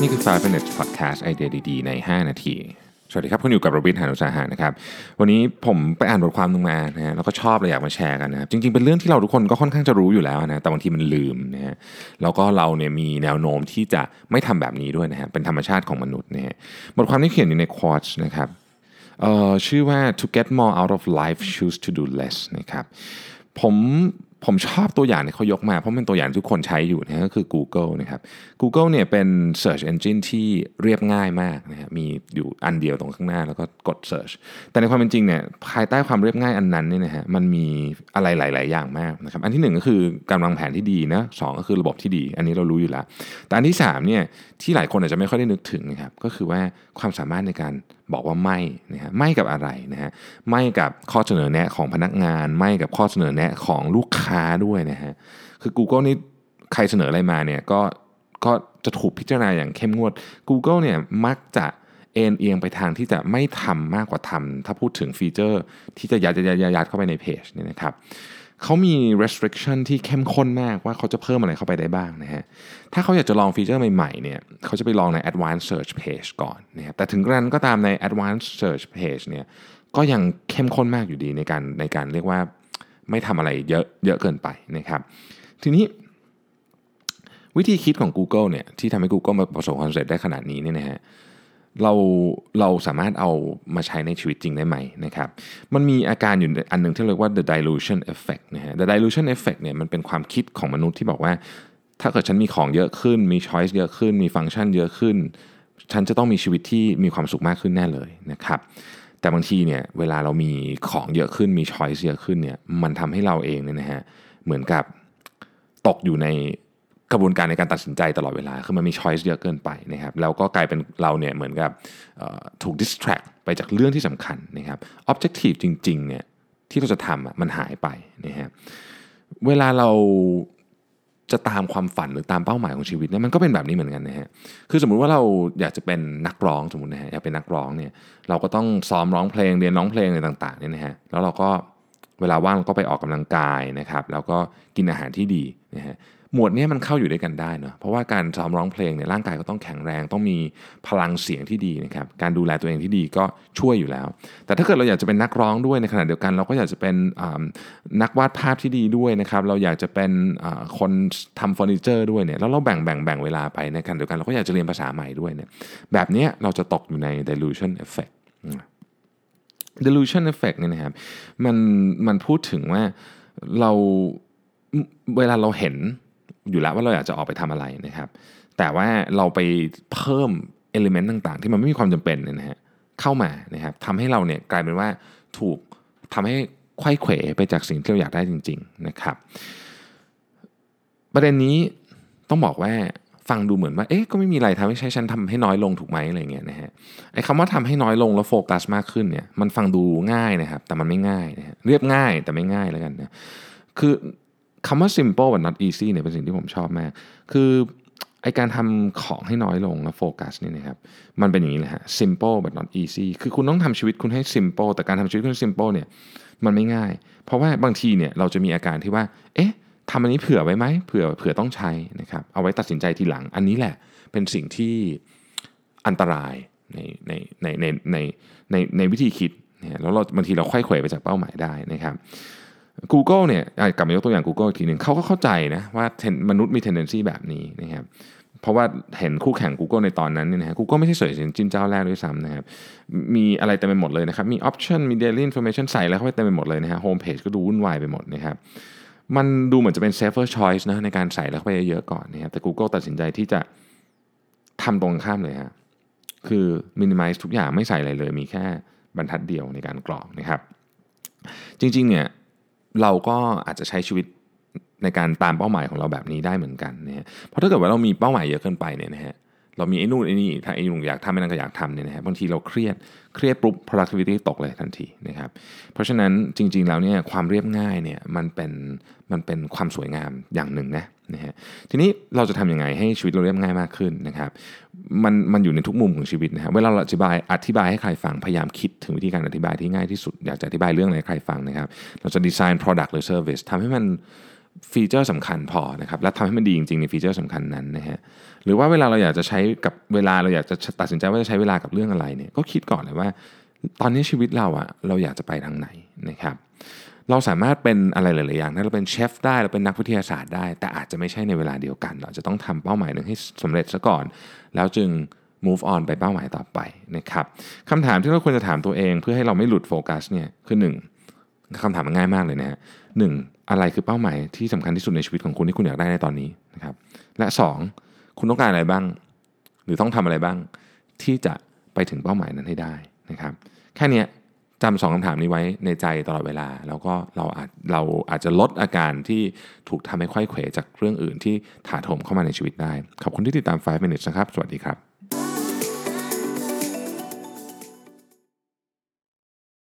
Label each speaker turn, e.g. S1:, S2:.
S1: นี่คือ 5 minutes podcast ไอเดียดีๆ ใน 5 นาที สวัสดีครับ คุณอยู่กับโรบินหานุสาหะนะครับ วันนี้ผมไปอ่านบทความนึงมานะฮะแล้วก็ชอบเลยอยากมาแชร์กันนะครับ จริง ๆ เป็นเรื่องที่เราทุกคนก็ค่อนข้างจะรู้อยู่แล้วนะ แต่บางทีมันลืมนะฮะ แล้วก็เราเนี่ยมีแนวโน้มที่จะไม่ทำแบบนี้ด้วยนะฮะ เป็นธรรมชาติของมนุษย์นะฮะ บทความนี้เขียนอยู่ใน Quartz นะครับ เอ่อ ชื่อว่า to get more out of life choose to do less นะครับ ผม ผมชอบตัวอย่างที่เขายกมา เพราะเป็นตัวอย่างที่ทุกคนใช้อยู่นะก็คือ Google นะครับ Google เนี่ยเป็น Search Engine ที่เรียบง่ายมากนะฮะมีอยู่อันเดียวตรงข้างหน้าแล้วก็กด Search แต่ในความเป็นจริงเนี่ยภายใต้ความเรียบง่ายอันนั้นเนี่ยนะฮะมันมีอะไรหลาย ๆ อย่างมากนะครับอันที่หนึ่งก็คือการวางแผนที่ดีนะสองก็คือระบบที่ดี อันนี้เรารู้อยู่แล้ว แต่อันที่สามเนี่ยที่หลายคนอาจจะไม่ค่อยได้นึกถึงนะครับก็คือว่าความสามารถในการบอกว่าไม่นะฮะไม่กับอะไรนะฮะไม่กับข้อเสนอแนะของพนักงาน ไม่กับข้อเสนอแนะของลูกค้าด้วยนะฮะคือ Google นี่ใครเสนออะไรมาเนี่ยก็ก็จะถูกพิจารณาอย่างเข้มงวด Google เนี่ยมักจะเอ็นเอียงไปทางที่จะไม่ทำมากกว่าทำถ้าพูดถึงฟีเจอร์ที่จะยัดยัดยัดเข้าไปในเพจเนี่ยนะครับ เขามี restriction ที่เข้มข้นมากว่าเขาจะเพิ่มอะไรเข้าไปได้บ้างนะฮะ ถ้าเขาอยากจะลองฟีเจอร์ใหม่ๆเนี่ยเขาจะไปลองใน advanced search page ก่อนนะครับแต่ถึงกระนั้นก็ตามใน advanced search page เนี่ยก็ยังเข้มข้นมากอยู่ดีในการในการเรียกว่าไม่ทำอะไรเยอะเยอะเกินไปนะครับ ทีนี้วิธีคิดของ Google เนี่ยที่ทำให้ Google มาประสบความสำเร็จได้ขนาดนี้เนี่ยนะฮะเเราเราสามารถเอามาใช้ในชีวิตจริงได้ไหมนะครับ มันมีอาการอยู่อันหนึ่งที่เรียกว่า the dilution effect นะฮะ the dilution effect เนี่ยมันเป็นความคิดของมนุษย์ที่บอกว่า ถ้าเกิดฉันมีของเยอะขึ้น มีช้อยส์เยอะขึ้น มีฟังก์ชันเยอะขึ้น ฉันจะต้องมีชีวิตที่มีความสุขมากขึ้นแน่เลยนะครับ แต่บางทีเนี่ยเวลาเรามีของเยอะขึ้น มีช้อยส์เยอะขึ้นเนี่ย มันทำให้เราเองเนี่ยนะฮะ เหมือนกับตกอยู่ใน กระบวนการในการตัดสินใจตลอดเวลา คือมันมีช้อยส์เยอะเกินไปนะครับ แล้วก็กลายเป็นเราเนี่ยเหมือนกับถูก distract ไปจากเรื่องที่สำคัญนะครับ objective จริงๆเนี่ยที่เราจะทำมันหายไปนะฮะเวลาเราจะตามความฝันหรือตามเป้าหมายของชีวิตเนี่ยมันก็เป็นแบบนี้เหมือนกันนะฮะ คือสมมุติว่าเราอยากจะเป็นนักร้องสมมตินะฮะอยากเป็นนักร้องเนี่ยเราก็ต้องซ้อมร้องเพลงเรียนร้องเพลงอะไรต่างๆเนี่ยนะฮะแล้วเราก็เวลาว่างเราก็ไปออกกำลังกายนะครับ แล้วก็กินอาหารที่ดีนะฮะ หมวดนี้มันเข้าอยู่ด้วยกันได้เนาะเพราะว่าการซ้อมร้องเพลงเนี่ยร่างกายก็ต้องแข็งแรง ต้องมีพลังเสียงที่ดีนะครับการดูแลตัวเองที่ดีก็ช่วยอยู่แล้ว แต่ถ้าเกิดเราอยากจะเป็นนักร้องด้วยในขณะเดียวกัน เราก็อยากจะเป็นนักวาดภาพที่ดีด้วยนะครับเราอยากจะเป็นคนทำเฟอร์นิเจอร์ด้วยเนี่ยแล้วเราแบ่งแบ่งแบ่งเวลาไปในขณะเดียวกันเราก็อยากจะเรียนภาษาใหม่ด้วยเนี่ยแบบนี้เราจะตกอยู่ใน delusion effect delusion effect เนี่ยนะครับมันมันพูดถึงว่าเราเวลาเราเห็น อยู่แล้วว่าเราอยากจะออกไปทำอะไรนะครับ แต่ว่าเราไปเพิ่มเอลิเมนต์ต่างๆ ที่มันไม่มีความจำเป็นเนี่ยนะฮะเข้ามานะครับทำให้เราเนี่ยกลายเป็นว่าถูกทำให้ไข้เขวไปจากสิ่งที่เราอยากได้จริง ๆนะครับ ประเด็นนี้ต้องบอกว่าฟังดูเหมือนว่าเอ๊ะก็ไม่มีอะไรทำให้ใช้ฉันทำให้น้อยลงถูกไหมอะไรเงี้ยนะฮะไอ้คำว่าทำให้น้อยลงแล้วโฟกัสมากขึ้นเนี่ยมันฟังดูง่ายนะครับ แต่มันไม่ง่ายนะฮะเรียบง่ายแต่ไม่ง่ายแล้วกันนะคือ คำว่า simple but not easy เนี่ยเป็นสิ่งที่ผมชอบมาก คือไอการทำของให้น้อยลงแล้วโฟกัสนี่นะครับ มันเป็นอย่างนี้แหละฮะ simple but not easy คือคุณต้องทำชีวิตคุณให้ simple แต่การทำชีวิตคุณ simple เนี่ยมันไม่ง่าย เพราะว่าบางทีเนี่ยเราจะมีอาการที่ว่า เอ๊ะทำอันนี้เผื่อไว้ไหมเผื่อเผื่อต้องใช้นะครับ เอาไว้ตัดสินใจทีหลัง อันนี้แหละเป็นสิ่งที่อันตรายในในในในในในในวิธีคิดเนี่ยแล้วเราบางทีเราค่อยเขวไปจากเป้าหมายได้นะครับ Google เนี่ยกลับมายกตัวอย่าง Google อีกทีหนึ่งเขาก็เข้าใจนะว่า มนุษย์มี tendency แบบนี้นะครับเพราะว่าเห็นคู่แข่ง Google ในตอนนั้นเนี่ยนะฮะ Google ไม่ใช่เสิร์ชจิ้นเจ้าแรกด้วยซ้ำนะครับ มีอะไรเต็มไปหมดเลยนะครับ มี option มี daily information ใส่แล้วเข้าไปเต็มไปหมดเลยนะฮะ home page ก็ดูวุ่นวายไปหมดนะครับมันดูเหมือนจะเป็น safer choice นะในการใส่แล้วเข้าไปเยอะๆก่อนนะครับแต่ Google ตัดสินใจที่จะทำตรงข้ามเลยฮะคือ minimize ทุกอย่างไม่ใส่อะไรเลย มีแค่บรรทัดเดียวในการกรอกนะครับ จริงๆเนี่ย เราก็อาจจะใช้ชีวิตในการตามเป้าหมายของเราแบบนี้ได้เหมือนกันนะฮะเพราะถ้าเกิดว่าเรามีเป้าหมายเยอะเกินไปเนี่ยนะฮะเรามีไอ้นู่นไอ้นี่ถ้าไอ้นู่นอยากทำไอ้นั่นก็อยากทำเนี่ยนะฮะบางทีเราเครียดเครียดปุ๊บ productivity ตกเลยทันทีนะครับเพราะฉะนั้นจริง ๆ แล้วเนี่ยความเรียบง่ายเนี่ยมันเป็นมันเป็นความสวยงามอย่างหนึ่งนะนะฮะทีนี้เราจะทำยังไงให้ชีวิตเราเรียบง่ายมากขึ้นนะครับ มันมันอยู่ในทุกมุมของชีวิตนะครับเวลาเราอธิบายอธิบายให้ใครฟังพยายามคิดถึงวิธีการอธิบายที่ง่ายที่สุด อยากจะอธิบายเรื่องอะไรให้ใครฟังนะครับ เราจะดีไซน์ product หรือ service ทำให้มันฟีเจอร์สำคัญพอนะครับและทำให้มันดีจริงๆในฟีเจอร์สำคัญนั้นนะฮะหรือว่าเวลาเราอยากจะใช้กับเวลาเราอยากจะตัดสินใจว่าจะใช้เวลากับเรื่องอะไรเนี่ยก็คิดก่อนเลยว่า ตอนนี้ชีวิตเราอะเราอยากจะไปทางไหนนะครับ เราสามารถเป็นอะไรหลาย ๆ อย่างได้เราเป็นเชฟได้เราเป็นนักวิทยาศาสตร์ได้ แต่อาจจะไม่ใช่ในเวลาเดียวกัน เราจะต้องทำเป้าหมายหนึ่งให้สำเร็จซะก่อน แล้วจึง move on ไปเป้าหมายต่อไปนะครับคำถามที่เราควรจะถามตัวเอง เพื่อให้เราไม่หลุดโฟกัสเนี่ยคือหนึ่งคำถามมันง่ายมากเลยนะฮะหนึ่งอะไรคือเป้าหมายที่สำคัญที่สุดในชีวิตของคุณที่คุณอยากได้ในตอนนี้นะครับและสองคุณต้องการอะไรบ้าง หรือต้องทำอะไรบ้าง ที่จะไปถึงเป้าหมายนั้นให้ได้นะครับ แค่นี้ จำสองคำถามนี้ไว้ในใจตลอดเวลา แล้วก็เราอาจเราอาจจะลดอาการที่ถูกทำให้ค่อยเขวจากเรื่องอื่นที่ถาโถมเข้ามาในชีวิตได้ ขอบคุณที่ติดตาม 5 minutes นะครับ สวัสดีครับ